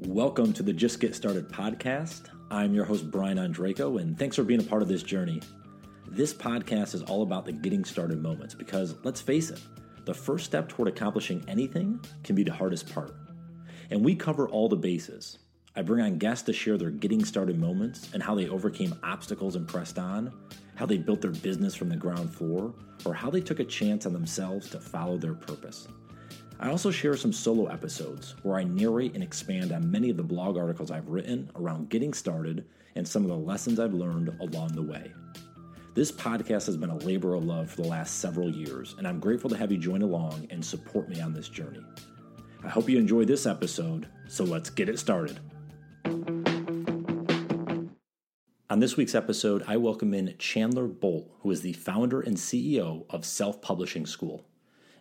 Welcome to the Just Get Started podcast. I'm your host, Brian Ondrako, and thanks for being a part of this journey. This podcast is all about the getting started moments because, let's face it, the first step toward accomplishing anything can be the hardest part. And we cover all the bases. I bring on guests to share their getting started moments and how they overcame obstacles and pressed on, how they built their business from the ground floor, or how they took a chance on themselves to follow their purpose. I also share some solo episodes where I narrate and expand on many of the blog articles I've written around getting started and some of the lessons I've learned along the way. This podcast has been a labor of love for the last several years, and I'm grateful to have you join along and support me on this journey. I hope you enjoy this episode, so let's get it started. On this week's episode, I welcome in Chandler Bolt, who is the founder and CEO of Self Publishing School.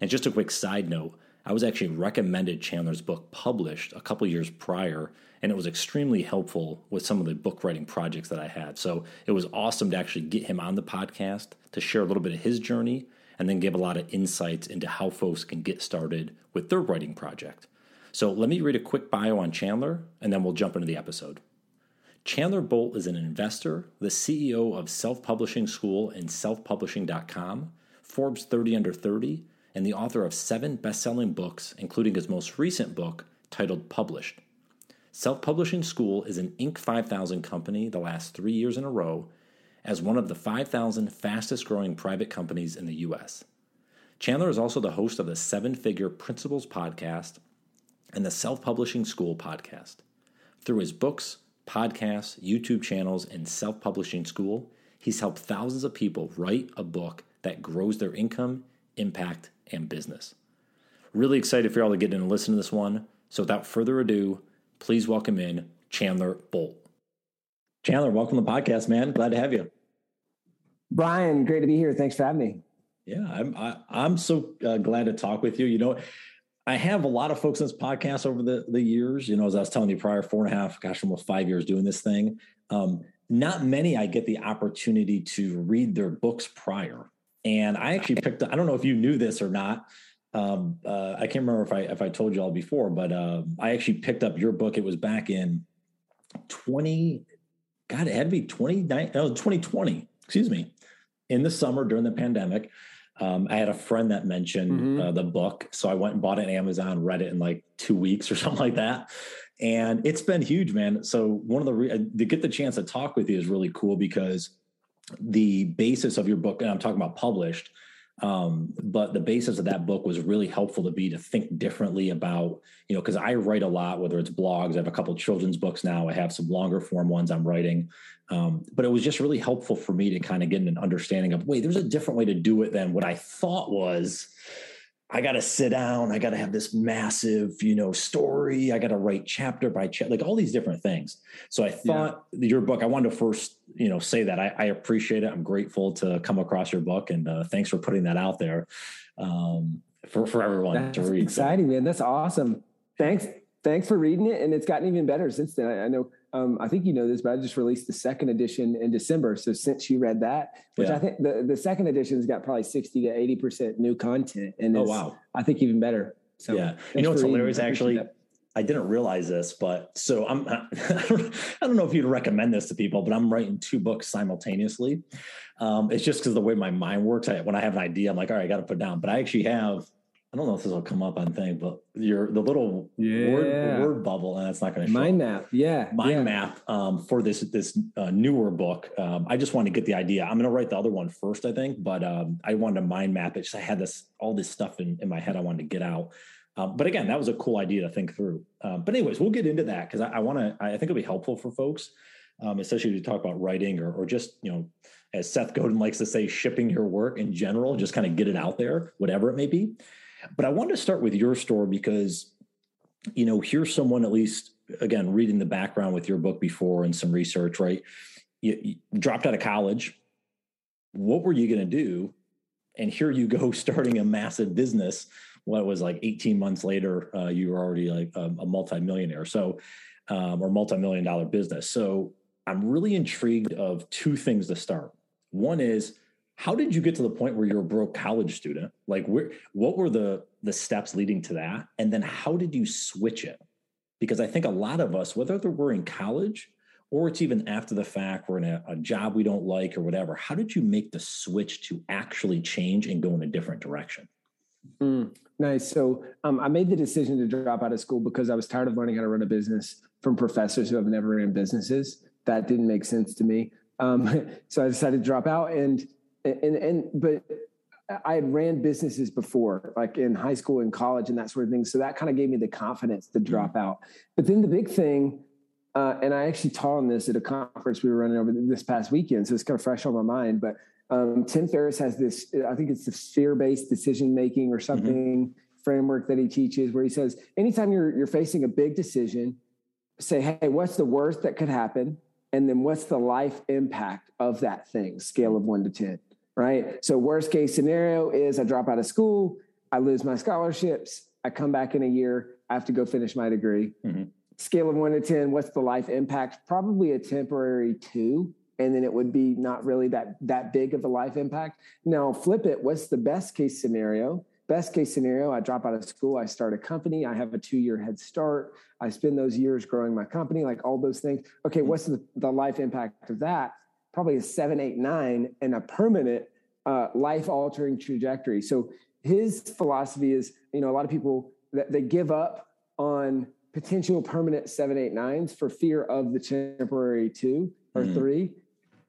And just a quick side note, I was actually recommended Chandler's book published a couple years prior, and it was extremely helpful with some of the book writing projects that I had. So it was awesome to actually get him on the podcast to share a little bit of his journey and then give a lot of insights into how folks can get started with their writing project. So let me read a quick bio on Chandler, and then we'll jump into the episode. Chandler Bolt is an investor, the CEO of Self Publishing School and selfpublishing.com, Forbes 30 Under 30, and the author of seven best selling books, including his most recent book titled Published. Self Publishing School is an Inc. 5000 company the last three years in a row as one of the 5,000 fastest growing private companies in the U.S. Chandler is also the host of the Seven Figure Principles podcast and the Self Publishing School podcast. Through his books, podcasts, YouTube channels, and self publishing school, he's helped thousands of people write a book that grows their income, impact, and business. Really excited for y'all to get in and listen to this one. So without further ado, please welcome in Chandler Bolt. Chandler, welcome to the podcast, man. Glad to have you. Brian, great to be here. Thanks for having me. Yeah, I'm I, am i am so uh, glad to talk with you. You know, I have a lot of folks on this podcast over the the years. You know, as I was telling you prior, four and a half, gosh, almost five years doing this thing. Um, not many I get the opportunity to read their books prior. And I actually picked. Up, I don't know if you knew this or not. Um, uh, I can't remember if I if I told you all before, but uh, I actually picked up your book. It was back in twenty. God, it had to be twenty nine. No, twenty twenty. Excuse me. In the summer during the pandemic, um, I had a friend that mentioned mm-hmm. uh, the book, so I went and bought it on Amazon, read it in like two weeks or something like that, and it's been huge, man. So one of the re- to get the chance to talk with you is really cool because the basis of your book, and I'm talking about published, um, but the basis of that book was really helpful to be to think differently about, you know, because I write a lot, whether it's blogs, I have a couple children's books now, I have some longer form ones I'm writing. Um, but it was just really helpful for me to kind of get an understanding of, wait, there's a different way to do it than what I thought was I got to sit down. I got to have this massive, you know, story. I got to write chapter by chapter, like all these different things. So I thought yeah. your book. I wanted to first, you know, say that I, I, appreciate it. I'm grateful to come across your book, and uh, thanks for putting that out there um, for for everyone That's to read. Exciting, man. That's awesome. Thanks, thanks for reading it, and it's gotten even better since then. I know um, I think you know this, but I just released the second edition in December. So since you read that, which yeah. I think the, the second edition's got probably 60 to 80% new content. And oh, wow. I think even better. So yeah. You know, what's hilarious actually. I didn't realize this, but so I'm, I don't know if you'd recommend this to people, but I'm writing two books simultaneously. Um, it's just because the way my mind works. I, when I have an idea, I'm like, all right, I got to put down, but I actually have I don't know if this will come up on thing, but your the little yeah. word, word bubble, and it's not going to mind map. Yeah, mind yeah. map um, for this this uh, newer book. Um, I just want to get the idea. I'm going to write the other one first, I think, but um, I wanted to mind map it. Just I had this all this stuff in, in my head I wanted to get out. Um, but again, that was a cool idea to think through. Um, but anyways, we'll get into that because I, I want to. I think it'll be helpful for folks, um, especially to talk about writing or, or just you know, as Seth Godin likes to say, shipping your work in general. Just kind of get it out there, whatever it may be. But I wanted to start with your story because, you know, here's someone at least again reading the background with your book before and some research, right? You, you dropped out of college. What were you going to do? And here you go, starting a massive business. What was like 18 months later, uh, you were already like a, a multimillionaire. So, um, or multi-million dollar business. So I'm really intrigued of two things to start. One is how did you get to the point where you're a broke college student like where what were the the steps leading to that and then how did you switch it because I think a lot of us, whether we're in college or it's even after the fact, we're in a, a job we don't like or whatever, how did you make the switch to actually change and go in a different direction? Mm, nice. So um, I made the decision to drop out of school because I was tired of learning how to run a business from professors who have never ran businesses. That didn't make sense to me. Um, so I decided to drop out and and and but I had ran businesses before, like in high school and college and that sort of thing. So that kind of gave me the confidence to drop mm-hmm. out. But then the big thing, uh, and I actually taught on this at a conference we were running over this past weekend, so it's kind of fresh on my mind. But um, Tim Ferriss has this, I think it's the fear-based decision making or mm-hmm. something mm-hmm. framework that he teaches, where he says, anytime you're you're facing a big decision, say, hey, what's the worst that could happen? And then what's the life impact of that thing, scale of one to 10, right? So, worst case scenario is I drop out of school, I lose my scholarships, I come back in a year, I have to go finish my degree. Mm-hmm. Scale of one to 10, what's the life impact? Probably a temporary two. And then it would be not really that that big of a life impact. Now flip it. What's the best case scenario? best case scenario, I drop out of school, I start a company, I have a two year head start, I spend those years growing my company, like all those things. Okay, mm-hmm. what's the, the life impact of that? Probably a seven, eight, nine, and a permanent uh, life altering trajectory. So his philosophy is, you know, a lot of people that they give up on potential permanent seven, eight, nines for fear of the temporary two or mm-hmm. three.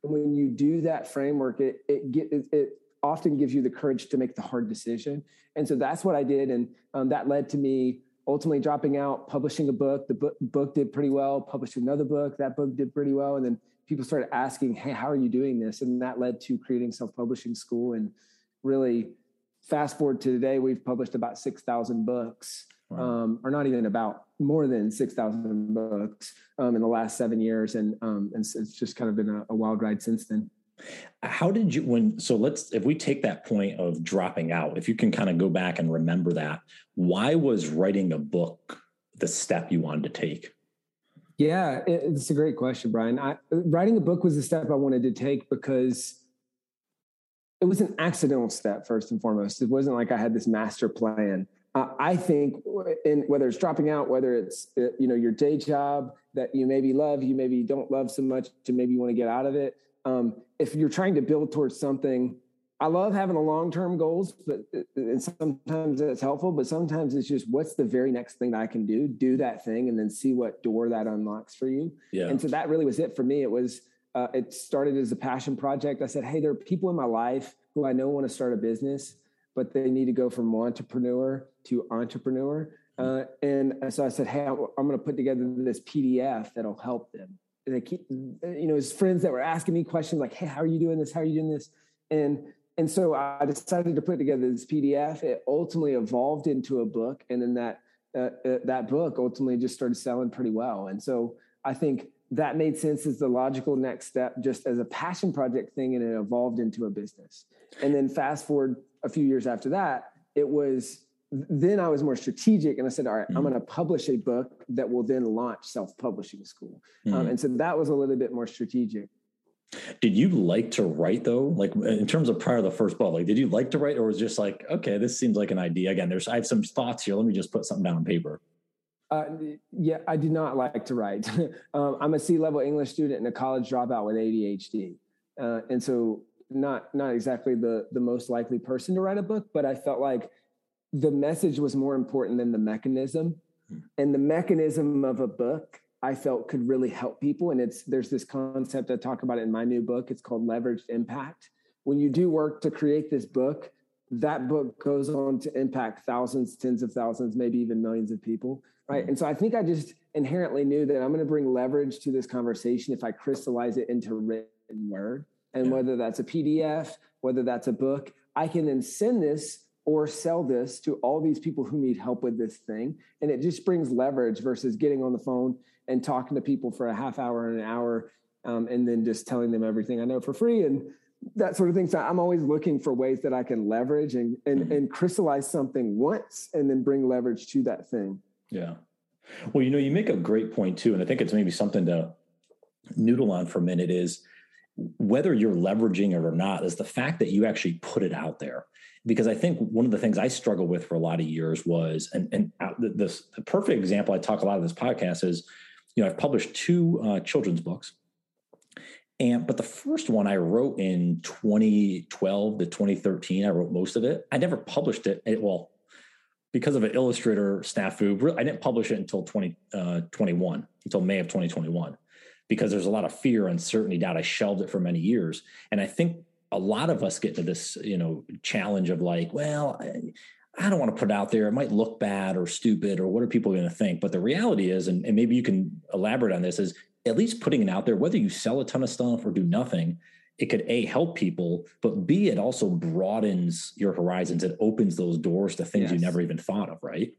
When you do that framework, it it, get, it, it often gives you the courage to make the hard decision. And so that's what I did. And um, that led to me ultimately dropping out, publishing a book. The book, book did pretty well, published another book. That book did pretty well. And then people started asking, hey, how are you doing this? And that led to creating self publishing school. And really, fast forward to today, we've published about 6,000 books. Wow. Um, or not even about more than 6,000 books um, in the last seven years. And, um, and it's just kind of been a, a wild ride since then. How did you when so let's if we take that point of dropping out, if you can kind of go back and remember that, why was writing a book the step you wanted to take? Yeah, it's a great question, Brian. I, writing a book was the step I wanted to take because it was an accidental step first and foremost. It wasn't like I had this master plan. Uh, I think, in whether it's dropping out, whether it's uh, you know your day job that you maybe love, you maybe don't love so much, and maybe you want to get out of it, um, if you're trying to build towards something i love having a long-term goals but uh, and sometimes it's helpful but sometimes it's just what's the very next thing that i can do? Do that thing and then see what door that unlocks for you. Yeah. and so that really was it for me. It was uh, it started as a passion project. I said hey there are people in my life who i know want to start a business but they need to go from wantrepreneur to entrepreneur. Uh, and so i said hey i'm, I'm going to put together this pdf that'll help them. And they keep, you know, his friends that were asking me questions like, "Hey, how are you doing this? How are you doing this?" And and so I decided to put together this PDF. It ultimately evolved into a book, and then that uh, uh, that book ultimately just started selling pretty well. And so I think that made sense as the logical next step, just as a passion project thing, and it evolved into a business. And then fast forward a few years after that, it was then I was more strategic and I said, all right, mm-hmm. I'm going to publish a book that will then launch self publishing school. Mm-hmm. Um, and so that was a little bit more strategic. Did you like to write though? Like in terms of prior to the first book, like did you like to write or was just like, okay, this seems like an idea. Again, there's I have some thoughts here. Let me just put something down on paper. Uh, yeah, I did not like to write. um, I'm a C level English student and a college dropout with ADHD, uh, and so not not exactly the the most likely person to write a book. But I felt like the message was more important than the mechanism. Hmm. And the mechanism of a book I felt could really help people. And it's there's this concept I talk about it in my new book. It's called leveraged impact. When you do work to create this book, that book goes on to impact thousands, tens of thousands, maybe even millions of people. Right. Mm-hmm. And so I think I just inherently knew that I'm going to bring leverage to this conversation if I crystallize it into written word. And yeah. whether that's a PDF, whether that's a book, I can then send this or sell this to all these people who need help with this thing. And it just brings leverage versus getting on the phone and talking to people for a half hour and an hour um, and then just telling them everything I know for free and that sort of thing. So I'm always looking for ways that I can leverage and, and, mm-hmm. and crystallize something once and then bring leverage to that thing. Yeah. Well, you know, you make a great point too. And I think it's maybe something to noodle on for a minute is whether you're leveraging it or not is the fact that you actually put it out there because i think one of the things i struggled with for a lot of years was and and this the perfect example i talk a lot of this podcast is you know i've published two uh, children's books and but the first one I wrote in 2012 to 2013, I wrote most of it. I never published it. it well, because of an illustrator snafu, I didn't publish it until 2021, uh, until May of 2021, because there's a lot of fear, uncertainty, doubt. I shelved it for many years, and I think a lot of us get to this, you know, challenge of like, well. I, don't want to put it out there. It might look bad or stupid or what are people going to think? But the reality is, and, and maybe you can elaborate on this, is at least putting it out there, whether you sell a ton of stuff or do nothing, it could a help people, but b it also broadens your horizons. It opens those doors to things yes. you never even thought of, right?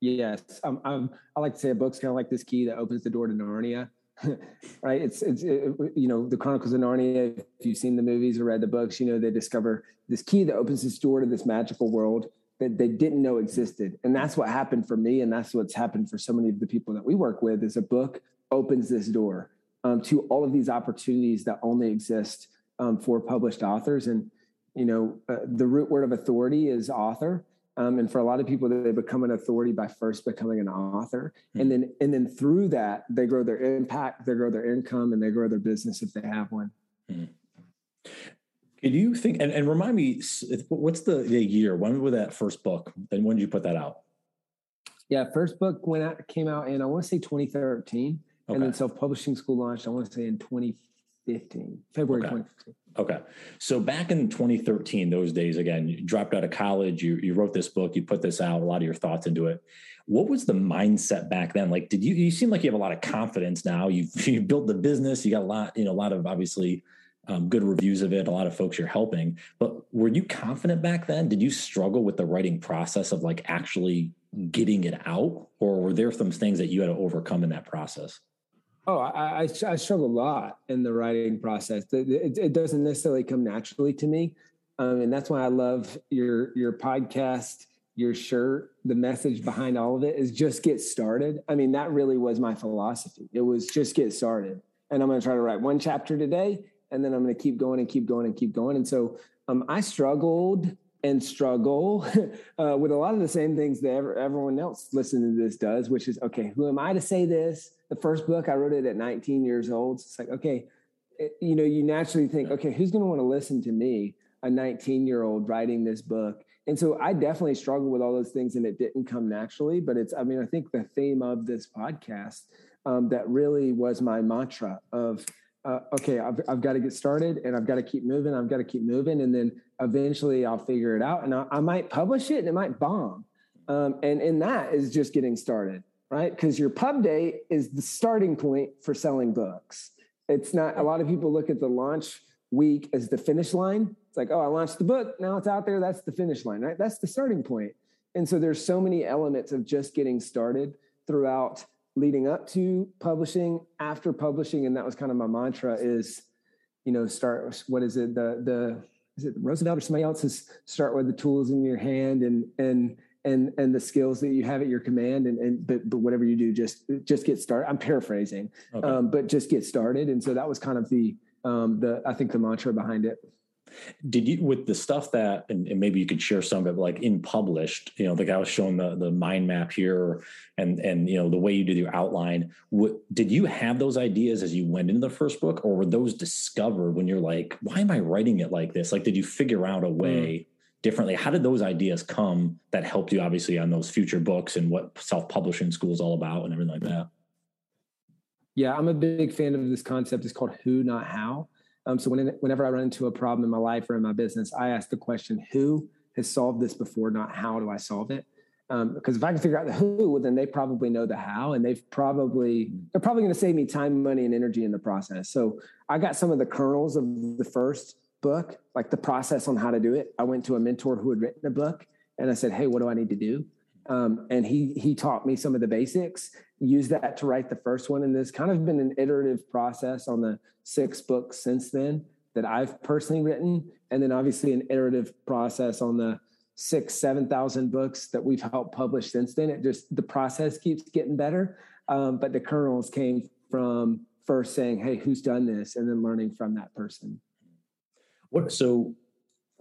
Yes, um, um, I like to say a book's kind of like this key that opens the door to Narnia. right? It's it's it, you know the Chronicles of Narnia. If you've seen the movies or read the books, you know they discover this key that opens this door to this magical world that they didn't know existed, and that's what happened for me, and that's what's happened for so many of the people that we work with. Is a book opens this door um, to all of these opportunities that only exist um, for published authors. And, you know, uh, the root word of authority is author. Um, and for a lot of people, they become an authority by first becoming an author, mm-hmm. and then and then through that, they grow their impact, they grow their income, and they grow their business if they have one. Mm-hmm. Can you think and, and remind me what's the, the year? When was that first book? And when did you put that out? Yeah, first book when it came out in I want to say 2013. Okay. And then self publishing school launched, I want to say in 2015, February okay. 2015. Okay. So back in 2013, those days, again, you dropped out of college, you, you wrote this book, you put this out, a lot of your thoughts into it. What was the mindset back then? Like, did you, you seem like you have a lot of confidence now. You've, you built the business, you got a lot, you know, a lot of obviously um, good reviews of it, a lot of folks you're helping. But were you confident back then? Did you struggle with the writing process of like actually getting it out? Or were there some things that you had to overcome in that process? Oh, I, I, I, struggle a lot in the writing process. It, it, it doesn't necessarily come naturally to me, um, and that's why I love your your podcast, your shirt. The message behind all of it is just get started. I mean, that really was my philosophy. It was just get started, and I'm going to try to write one chapter today, and then I'm going to keep going and keep going and keep going. And so um, I struggled and struggle uh, with a lot of the same things that everyone else listening to this does, which is okay, who am I to say this? The first book I wrote it at 19 years old. It's like okay, it, you know, you naturally think, okay, who's going to want to listen to me, a 19 year old writing this book? And so I definitely struggled with all those things, and it didn't come naturally. But it's, I mean, I think the theme of this podcast um, that really was my mantra of uh, okay, I've, I've got to get started and I've got to keep moving. I've got to keep moving. And then eventually I'll figure it out and I, I might publish it and it might bomb. Um, and in that is just getting started, right? Because your pub day is the starting point for selling books. It's not, a lot of people look at the launch week as the finish line. It's like, oh, I launched the book. Now it's out there. That's the finish line, right? That's the starting point. And so there's so many elements of just getting started throughout leading up to publishing, after publishing, and that was kind of my mantra is, you know, start what is it, the the is it Roosevelt or somebody else is start with the tools in your hand and and and and the skills that you have at your command and and but but whatever you do, just just get started. I'm paraphrasing, okay. um, but just get started. And so that was kind of the um, the I think the mantra behind it. Did you with the stuff that and, and, maybe you could share some of it like in published, you know, the guy was showing the the mind map here and and you know the way you did your outline. What did you have those ideas as you went into the first book, or were those discovered when you're like, why am I writing it like this? Like, did you figure out a hmm. way mm. differently? How did those ideas come that helped you obviously on those future books and what self-publishing school is all about and everything like that? Yeah, I'm a big fan of this concept. It's called who, not how. Um, so when, whenever I run into a problem in my life or in my business, I ask the question, who has solved this before, not how do I solve it? Um, because if I can figure out the who, well, then they probably know the how, and they've probably they're probably going to save me time, money, and energy in the process. So I got some of the kernels of the first book, like the process on how to do it. I went to a mentor who had written a book, and I said, "Hey, what do I need to do?" Um, and he he taught me some of the basics. Use that to write the first one, and there's kind of been an iterative process on the six books since then that I've personally written, and then obviously an iterative process on the six seven thousand books that we've helped publish since then. It just the process keeps getting better, um, but the kernels came from first saying, "Hey, who's done this?" and then learning from that person. What so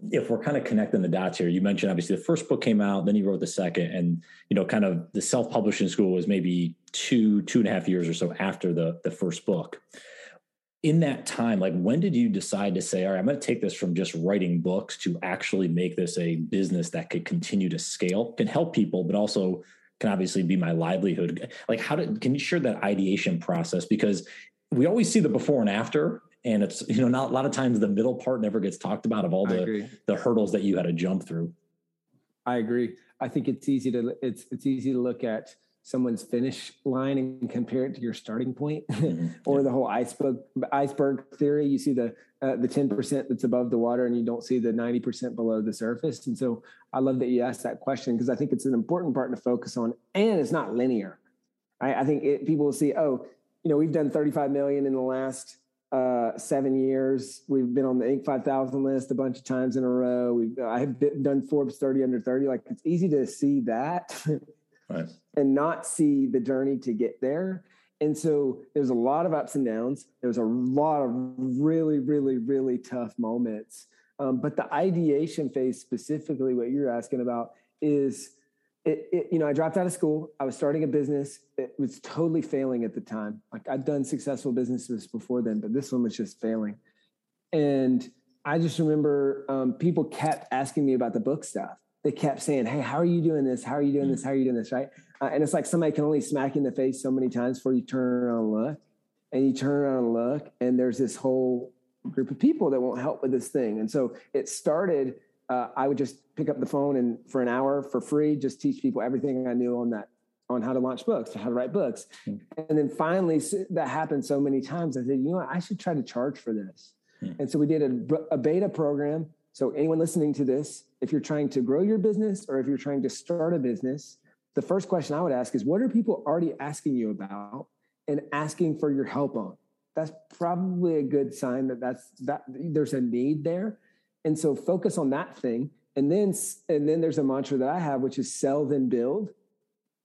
if we're kind of connecting the dots here, you mentioned obviously the first book came out, then you wrote the second, and you know, kind of the self-publishing school was maybe two, two and a half years or so after the the first book. In that time, like when did you decide to say, all right, I'm going to take this from just writing books to actually make this a business that could continue to scale, can help people, but also can obviously be my livelihood. Like, how did can you share that ideation process? Because we always see the before and after, and it's you know not a lot of times the middle part never gets talked about of all the the hurdles that you had to jump through. I agree. I think it's easy to it's it's easy to look at someone's finish line and compare it to your starting point mm-hmm. or yeah. the whole iceberg iceberg theory. You see the uh, the 10% that's above the water and you don't see the 90% below the surface. And so i love that you asked that question because i think it's an important part to focus on and it's not linear. I, I think it, people will see oh you know we've done 35 million in the last uh, seven years. We've been on the Inc. 5000 list a bunch of times in a row. We've I have been, done Forbes 30 under 30. Like it's easy to see that right. and not see the journey to get there. And so there's a lot of ups and downs. There's a lot of really, really, really tough moments. Um, but the ideation phase, specifically, what you're asking about, is it, it, you know, I dropped out of school. I was starting a business. It was totally failing at the time. Like I'd done successful businesses before then, but this one was just failing. And I just remember um, people kept asking me about the book stuff. They kept saying, "Hey, how are you doing this? How are you doing this? How are you doing this?" Right? Uh, and it's like somebody can only smack you in the face so many times before you turn around and look. And you turn around and look, and there's this whole group of people that won't help with this thing. And so it started uh, I would just pick up the phone and for an hour for free, just teach people everything I knew on that, on how to launch books, how to write books. Mm-hmm. And then finally, that happened so many times. I said, you know what, I should try to charge for this. Mm-hmm. And so we did a, a beta program. So anyone listening to this, if you're trying to grow your business or if you're trying to start a business, the first question I would ask is, what are people already asking you about and asking for your help on? That's probably a good sign that that's that there's a need there and so focus on that thing. And then, and then there's a mantra that I have, which is sell, then build.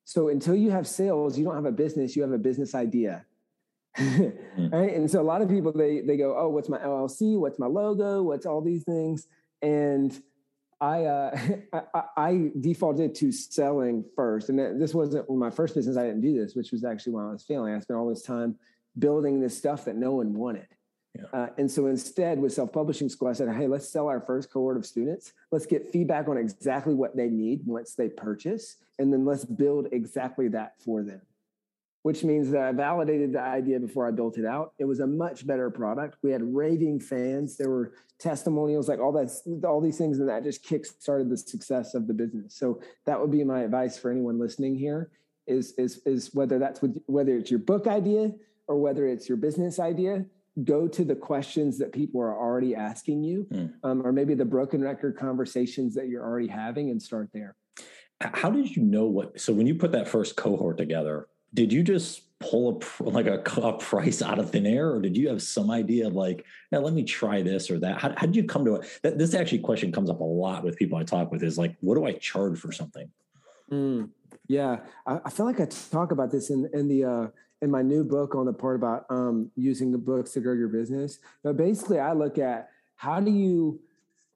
So until you have sales, you don't have a business, you have a business idea. Hmm. right. And so a lot of people, they, they go, Oh, what's my LLC? What's my logo? What's all these things? And I, uh, I, I defaulted to selling first, and this wasn't my first business. I didn't do this, which was actually when I was failing. I spent all this time building this stuff that no one wanted, yeah. Uh, and so instead, with self publishing school, I said, hey, let's sell our first cohort of students. Let's get feedback on exactly what they need once they purchase. And then let's build exactly that for them, which means that I validated the idea before I built it out. It was a much better product. We had raving fans. There were testimonials, like all that, all these things, and that just kick started the success of the business. So that would be my advice for anyone listening here is, is, is whether that's with, whether it's your book idea or whether it's your business idea, go to the questions that people are already asking you, mm. um, or maybe the broken record conversations that you're already having, and start there. How did you know what? So when you put that first cohort together, did you just pull a like a, a price out of thin air, or did you have some idea of like, now let me try this or that? How, how did you come to it? That, this actually question comes up a lot with people I talk with. Is like, what do I charge for something? Mm, yeah, I, I, feel like I talk about this in in the. Uh, in my new book on the part about um, using the books to grow your business. But basically, I look at how do you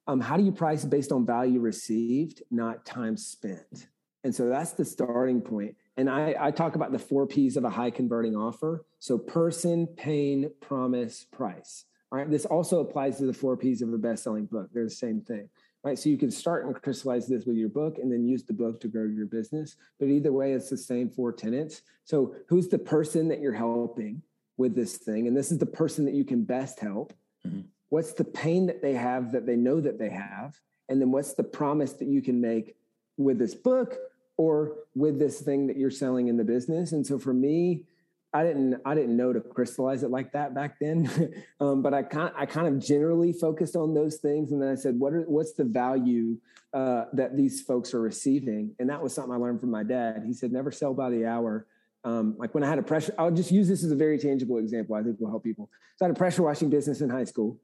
um, how do you price based on value received, not time spent. And so that's the starting point. And I, I talk about the four P's of a high converting offer. So person, pain, promise, price. All right. This also applies to the four P's of a best selling book. They're the same thing right? So you can start and crystallize this with your book and then use the book to grow your business. But either way, it's the same four tenets. So who's the person that you're helping with this thing? And this is the person that you can best help. Mm-hmm. What's the pain that they have that they know that they have? And then what's the promise that you can make with this book or with this thing that you're selling in the business? And so for me, I didn't I didn't know to crystallize it like that back then, um, but I kind I kind of generally focused on those things, and then I said, what are what's the value uh, that these folks are receiving? And that was something I learned from my dad. He said, never sell by the hour. Um, like when I had a pressure, I'll just use this as a very tangible example. I think will help people. So I had a pressure washing business in high school.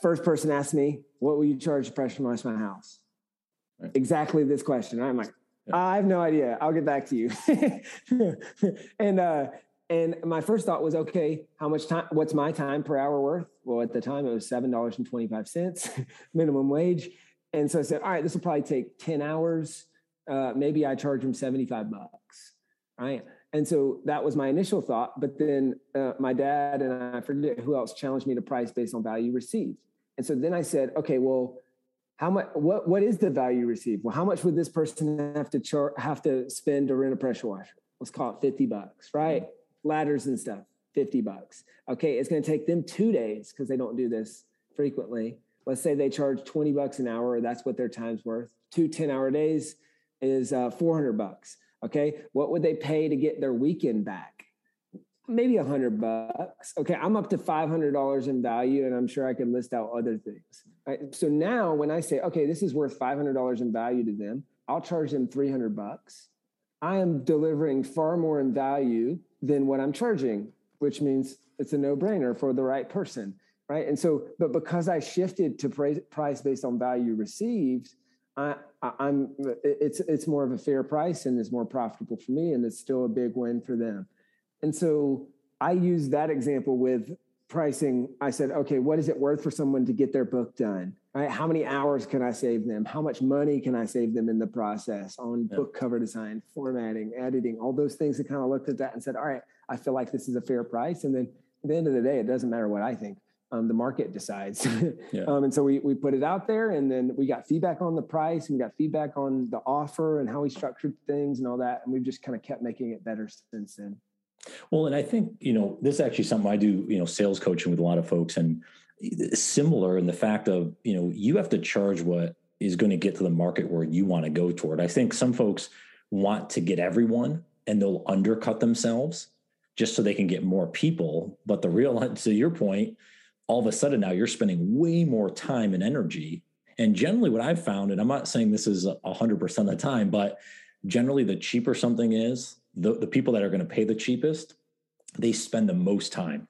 First person asked me, "What will you charge to pressure wash my house?" Right. Exactly this question. I'm like, I have no idea. I'll get back to you. and uh, And my first thought was, okay, how much time? What's my time per hour worth? Well, at the time it was seven dollars and twenty five cents, minimum wage. And so I said, all right, this will probably take ten hours. Uh, maybe I charge them seventy five bucks, right? And so that was my initial thought. But then uh, my dad and I forget who else challenged me to price based on value received. And so then I said, okay, well, how much? What what is the value received? Well, how much would this person have to char- have to spend to rent a pressure washer? Let's call it fifty bucks, right? ladders and stuff, 50 bucks. Okay, it's going to take them two days because they don't do this frequently. Let's say they charge 20 bucks an hour. That's what their time's worth. Two 10 hour days is uh, 400 bucks. Okay, what would they pay to get their weekend back? Maybe a hundred bucks. Okay, I'm up to five hundred dollars in value, and I'm sure I can list out other things. So now, when I say, okay, this is worth five hundred dollars in value to them, I'll charge them three hundred bucks. I am delivering far more in value than what I'm charging, which means it's a no brainer for the right person. Right. And so, but because I shifted to price, based on value received, I, am it's it's more of a fair price and it's more profitable for me, and it's still a big win for them. And so I use that example with pricing. I said, okay, what is it worth for someone to get their book done? right? How many hours can I save them? How much money can I save them in the process on book cover design, formatting, editing, all those things? That kind of looked at that and said, all right, I feel like this is a fair price. And then at the end of the day, it doesn't matter what I think. Um, the market decides. yeah. um, and so we, we put it out there and then we got feedback on the price and we got feedback on the offer and how we structured things and all that. And we've just kind of kept making it better since then. Well, and I think, you know, this is actually something I do, you know, sales coaching with a lot of folks. And eh, similar in the fact of you know you have to charge what is going to get to the market where you want to go toward. I think some folks want to get everyone and they'll undercut themselves just so they can get more people. But the real, to your point, all of a sudden now you're spending way more time and energy. And generally, what I've found, and I'm not saying this is 100% of the time, but generally, the cheaper something is, the, the people that are going to pay the cheapest, they spend the most time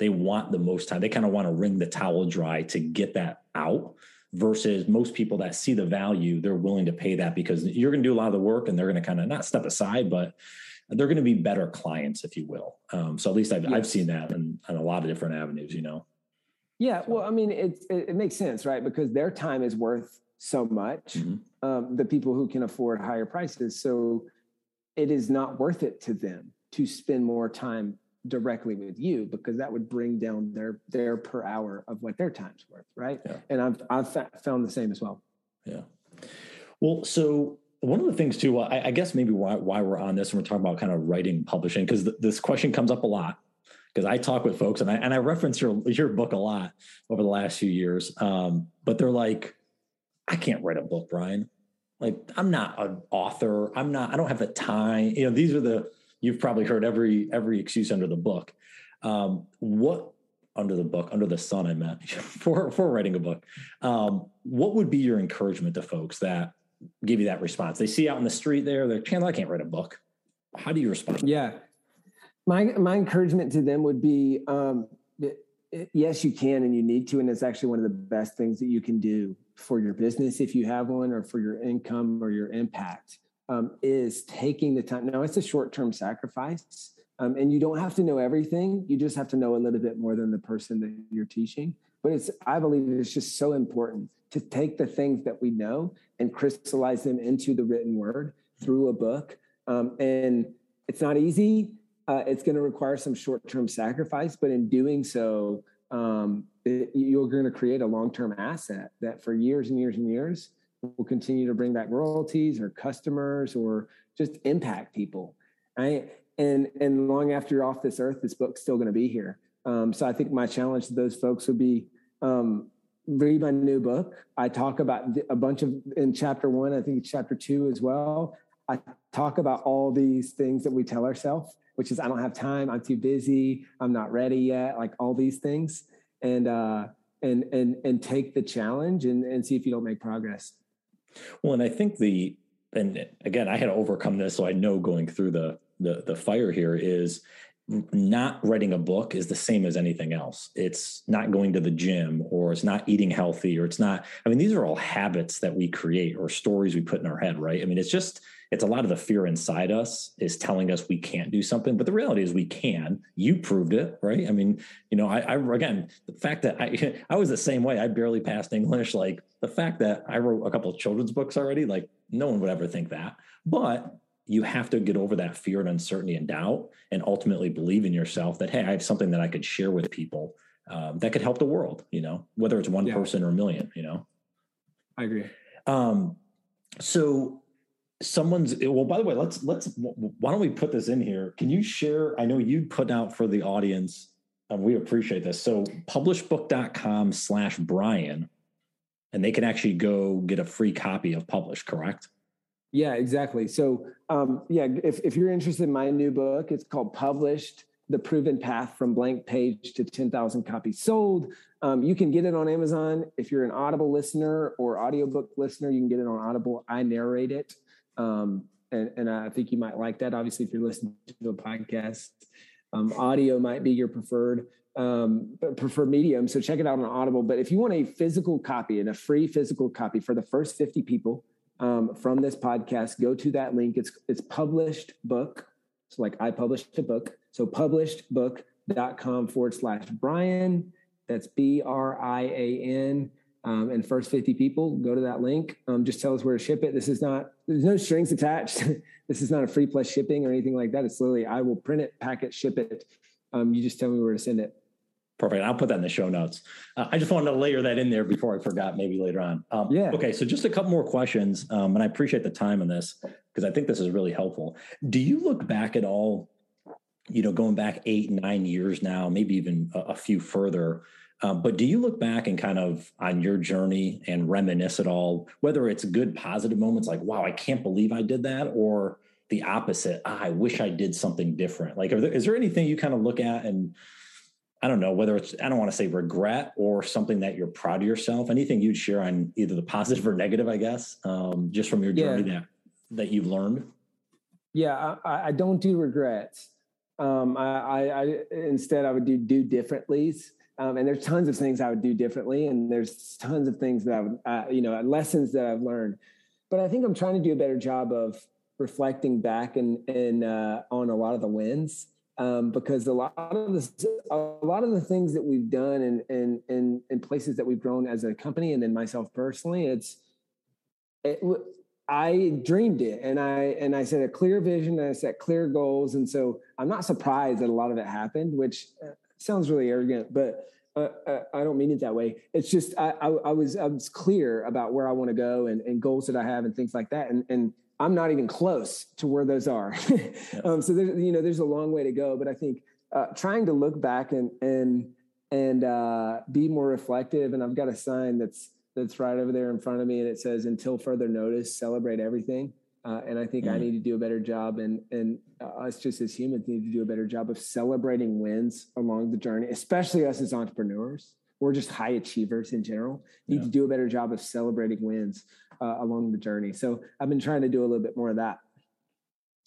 they want the most time. They kind of want to wring the towel dry to get that out versus most people that see the value, they're willing to pay that because you're going to do a lot of the work and they're going to kind of not step aside, but they're going to be better clients, if you will. Um, so at least I've, yes. I've seen that in, in, a lot of different avenues, you know? Yeah. Well, I mean, it, it, it makes sense, right? Because their time is worth so much. Mm-hmm. Um, the people who can afford higher prices. So it is not worth it to them to spend more time directly with you because that would bring down their their per hour of what their time's worth right? Yeah. and i've i've found the same as well. Yeah. Well so one of the things too I, I, guess maybe why, why we're on this and we're talking about kind of writing publishing because th- this question comes up a lot because i talk with folks and i and i reference your your book a lot over the last few years um, but they're like i can't write a book brian like i'm not an author i'm not i don't have the time you know these are the you've probably heard every every excuse under the book. Um, what under the book, under the sun, I meant for for writing a book. Um, what would be your encouragement to folks that give you that response? They see out in the street there, they're Chandler, I can't write a book. How do you respond? Yeah, my my encouragement to them would be, um, yes, you can and you need to, and it's actually one of the best things that you can do for your business if you have one, or for your income or your impact um, is taking the time. Now, it's a short term sacrifice, um, and you don't have to know everything. You just have to know a little bit more than the person that you're teaching. But it's, I believe it's just so important to take the things that we know and crystallize them into the written word through a book. Um, and it's not easy. Uh, it's going to require some short term sacrifice, but in doing so, um, going to create a long term asset that for years and years and years will continue to bring back royalties or customers or just impact people right? And and long after you're off this earth this book's still going to be here. Um, so i think my challenge to those folks would be um, read my new book. I talk about a bunch of in chapter one i think chapter two as well. I talk about all these things that we tell ourselves which is i don't have time. I'm too busy. I'm not ready yet. Like all these things. And uh and and and take the challenge and, and see if you don't make progress well, and I think the and again, I had to overcome this, so I know going through the the the fire here is not writing a book is the same as anything else. It's not going to the gym or it's not eating healthy or it's not, I mean, these are all habits that we create or stories we put in our head, right? I mean, it's just, it's a lot of the fear inside us is telling us we can't do something, but the reality is we can. You proved it, right? I mean, you know, I, I again, the fact that I, I was the same way. I barely passed English. Like the fact that I wrote a couple of children's books already, like no one would ever think that. But you have to get over that fear and uncertainty and doubt and ultimately believe in yourself that hey i have something that i could share with people um, that could help the world you know whether it's one yeah. person or a million you know i agree um, so someone's well by the way let's let's why don't we put this in here can you share i know you put out for the audience and we appreciate this so publishbook.com slash brian and they can actually go get a free copy of publish correct yeah, exactly. So, um, yeah, if, if you're interested in my new book, it's called Published The Proven Path from Blank Page to 10,000 Copies Sold. Um, you can get it on Amazon. If you're an Audible listener or audiobook listener, you can get it on Audible. I narrate it. Um, and, and I think you might like that. Obviously, if you're listening to a podcast, um, audio might be your preferred um, preferred medium. So check it out on Audible. But if you want a physical copy and a free physical copy for the first 50 people, um, from this podcast, go to that link. It's it's published book. So like I published a book. So publishedbook.com forward slash Brian. That's B R I A N. Um, and first 50 people go to that link. Um, just tell us where to ship it. This is not, there's no strings attached. this is not a free plus shipping or anything like that. It's literally, I will print it, pack it, ship it. Um, you just tell me where to send it. Perfect. I'll put that in the show notes. Uh, I just wanted to layer that in there before I forgot, maybe later on. Um, yeah. Okay. So just a couple more questions, um, and I appreciate the time on this because I think this is really helpful. Do you look back at all? You know, going back eight, nine years now, maybe even a, a few further. Um, but do you look back and kind of on your journey and reminisce at all, whether it's good, positive moments like, wow, I can't believe I did that, or the opposite, ah, I wish I did something different? Like, there, is there anything you kind of look at and I don't know whether it's I don't want to say regret or something that you're proud of yourself. Anything you'd share on either the positive or negative, I guess, um, just from your journey yeah. that that you've learned. Yeah, I, I don't do regrets. Um, I, I, I, instead I would do do differently. Um, and there's tons of things I would do differently, and there's tons of things that I would, uh, you know, lessons that I've learned. But I think I'm trying to do a better job of reflecting back and and uh, on a lot of the wins um, because a lot of the a lot of the things that we've done and and and in places that we've grown as a company and then myself personally, it's it, I dreamed it and I and I set a clear vision and I set clear goals and so I'm not surprised that a lot of it happened, which uh, sounds really arrogant, but uh, uh, I don't mean it that way. It's just I, I, I was I was clear about where I want to go and, and goals that I have and things like that and and I'm not even close to where those are. um, so there's, you know, there's a long way to go, but I think uh, trying to look back and, and, and uh, be more reflective. And I've got a sign that's, that's right over there in front of me and it says, until further notice, celebrate everything. Uh, and I think mm. I need to do a better job, and and uh, us just as humans need to do a better job of celebrating wins along the journey, especially us as entrepreneurs or just high achievers in general. Need yeah. to do a better job of celebrating wins uh, along the journey. So I've been trying to do a little bit more of that.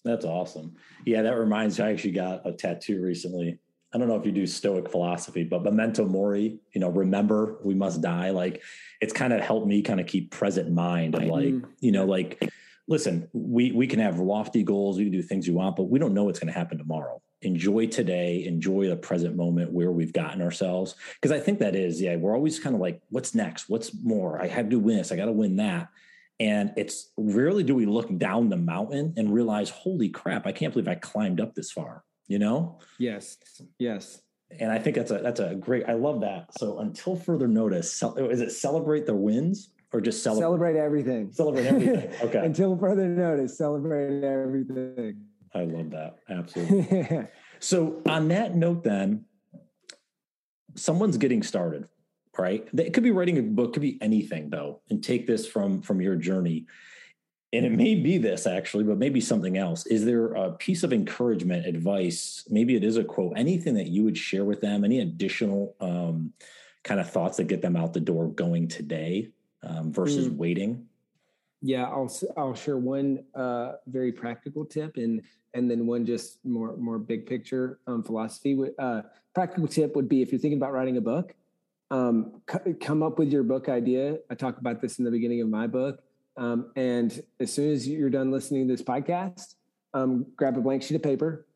That's awesome. Yeah, that reminds me. I actually got a tattoo recently. I don't know if you do Stoic philosophy, but memento mori. You know, remember we must die. Like it's kind of helped me kind of keep present mind and like mm. you know like listen we we can have lofty goals we can do things we want but we don't know what's going to happen tomorrow. Enjoy today enjoy the present moment where we've gotten ourselves. Because i think that is yeah we're always kind of like what's next? What's more? I have to win this i got to win that. And it's rarely do we look down the mountain and realize holy crap i can't believe i climbed up this far you know? Yes yes. And i think that's a that's a great i love that. So until further notice is it celebrate the wins or just celebrate celebrate everything celebrate everything okay until further notice celebrate everything I love that. Absolutely. so, on that note, then, someone's getting started, right? It could be writing a book, could be anything, though, and take this from from your journey. And it may be this actually, but maybe something else. Is there a piece of encouragement, advice? Maybe it is a quote, anything that you would share with them, any additional um, kind of thoughts that get them out the door going today um, versus mm. waiting? Yeah, I'll I'll share one uh, very practical tip and and then one just more more big picture um, philosophy. Uh, practical tip would be if you're thinking about writing a book, um, c- come up with your book idea. I talk about this in the beginning of my book. Um, and as soon as you're done listening to this podcast, um, grab a blank sheet of paper,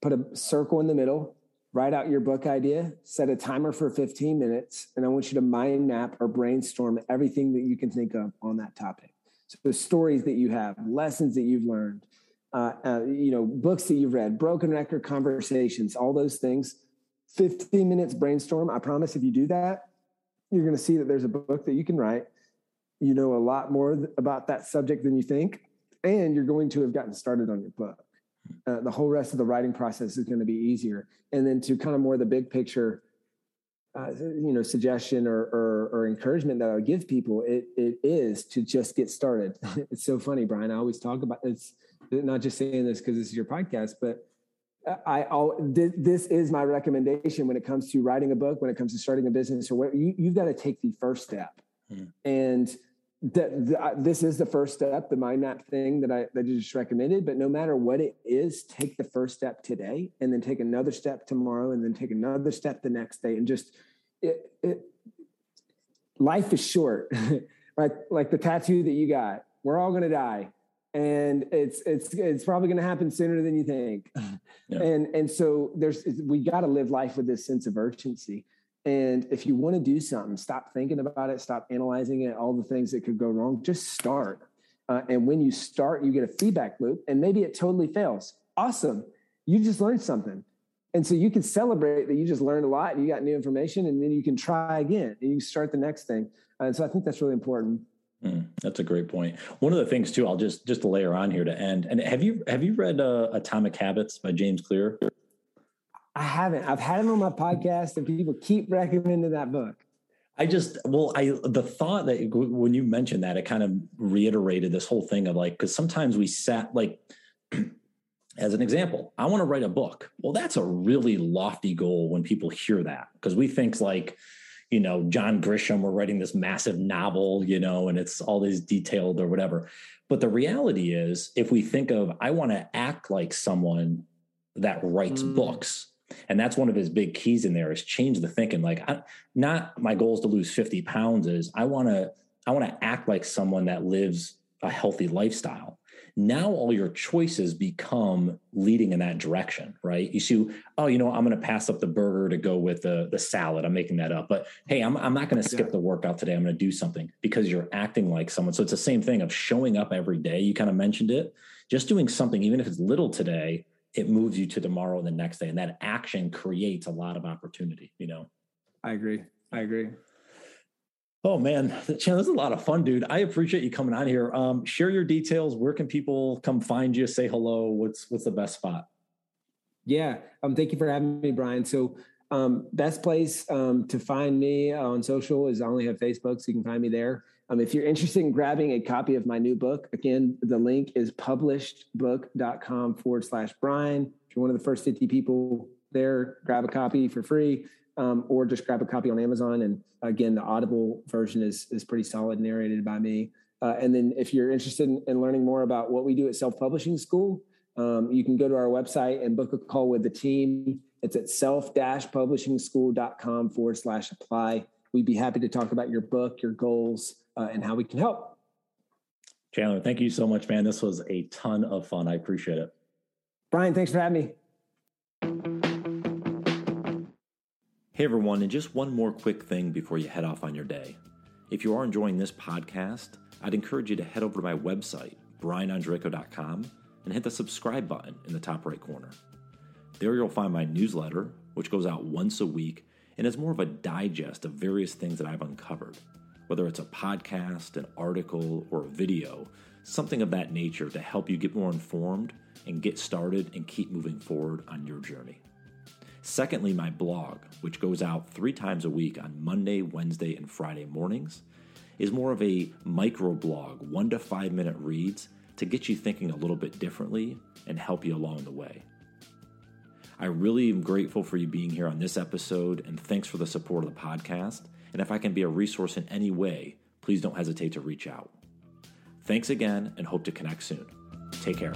put a circle in the middle, write out your book idea, set a timer for 15 minutes, and I want you to mind map or brainstorm everything that you can think of on that topic. So the stories that you have, lessons that you've learned, uh, uh, you know, books that you've read, broken record conversations, all those things. 15 minutes brainstorm. I promise if you do that, you're going to see that there's a book that you can write. You know a lot more about that subject than you think, and you're going to have gotten started on your book. Uh, the whole rest of the writing process is going to be easier. And then to kind of more the big picture, uh, you know, suggestion or, or, or encouragement that I would give people, it it is to just get started. it's so funny, Brian. I always talk about it's not just saying this because this is your podcast, but I I'll, this is my recommendation when it comes to writing a book, when it comes to starting a business, or what you you've got to take the first step, hmm. and that this is the first step, the mind map thing that I that you just recommended. But no matter what it is, take the first step today, and then take another step tomorrow, and then take another step the next day, and just it, it life is short, right? Like the tattoo that you got, we're all going to die and it's it's it's probably going to happen sooner than you think yeah. and and so there's we got to live life with this sense of urgency and if you want to do something stop thinking about it stop analyzing it all the things that could go wrong just start uh, and when you start you get a feedback loop and maybe it totally fails awesome you just learned something and so you can celebrate that you just learned a lot and you got new information and then you can try again and you start the next thing and so i think that's really important Mm, that's a great point. One of the things too, I'll just just layer on here to end. And have you have you read uh, Atomic Habits by James Clear? I haven't. I've had him on my podcast, and people keep recommending that book. I just well, I the thought that when you mentioned that, it kind of reiterated this whole thing of like because sometimes we sat like. as an example, I want to write a book. Well, that's a really lofty goal when people hear that because we think like, you know, John Grisham we're writing this massive novel, you know, and it's all these detailed or whatever. But the reality is, if we think of, I want to act like someone that writes mm. books, and that's one of his big keys in there is change the thinking. Like, I, not my goal is to lose 50 pounds, is I want to, I want to act like someone that lives a healthy lifestyle now all your choices become leading in that direction, right? You see, oh, you know, I'm going to pass up the burger to go with the the salad. I'm making that up, but hey, I'm I'm not going to skip yeah. the workout today. I'm going to do something because you're acting like someone. So it's the same thing of showing up every day. You kind of mentioned it, just doing something, even if it's little today, it moves you to tomorrow and the next day, and that action creates a lot of opportunity. You know, I agree. I agree. Oh man, Chan, this is a lot of fun, dude. I appreciate you coming on here. Um, share your details. Where can people come find you? Say hello. What's what's the best spot? Yeah, um, thank you for having me, Brian. So, um, best place um, to find me on social is I only have Facebook, so you can find me there. Um, if you're interested in grabbing a copy of my new book, again, the link is publishedbook.com forward slash Brian. If you're one of the first 50 people there, grab a copy for free um, or just grab a copy on Amazon. And again, the Audible version is is pretty solid, narrated by me. Uh, and then if you're interested in, in, learning more about what we do at Self Publishing School, um, you can go to our website and book a call with the team. It's at self-publishingschool.com forward slash apply. We'd be happy to talk about your book, your goals, uh, and how we can help. Chandler, thank you so much, man. This was a ton of fun. I appreciate it. Brian, thanks for having me. Hey everyone, and just one more quick thing before you head off on your day. If you are enjoying this podcast, I'd encourage you to head over to my website, brianandrico.com, and hit the subscribe button in the top right corner. There you'll find my newsletter, which goes out once a week and is more of a digest of various things that I've uncovered, whether it's a podcast, an article, or a video, something of that nature to help you get more informed and get started and keep moving forward on your journey. Secondly, my blog, which goes out three times a week on Monday, Wednesday, and Friday mornings, is more of a micro blog, one to five minute reads to get you thinking a little bit differently and help you along the way. I really am grateful for you being here on this episode, and thanks for the support of the podcast. And if I can be a resource in any way, please don't hesitate to reach out. Thanks again and hope to connect soon. Take care.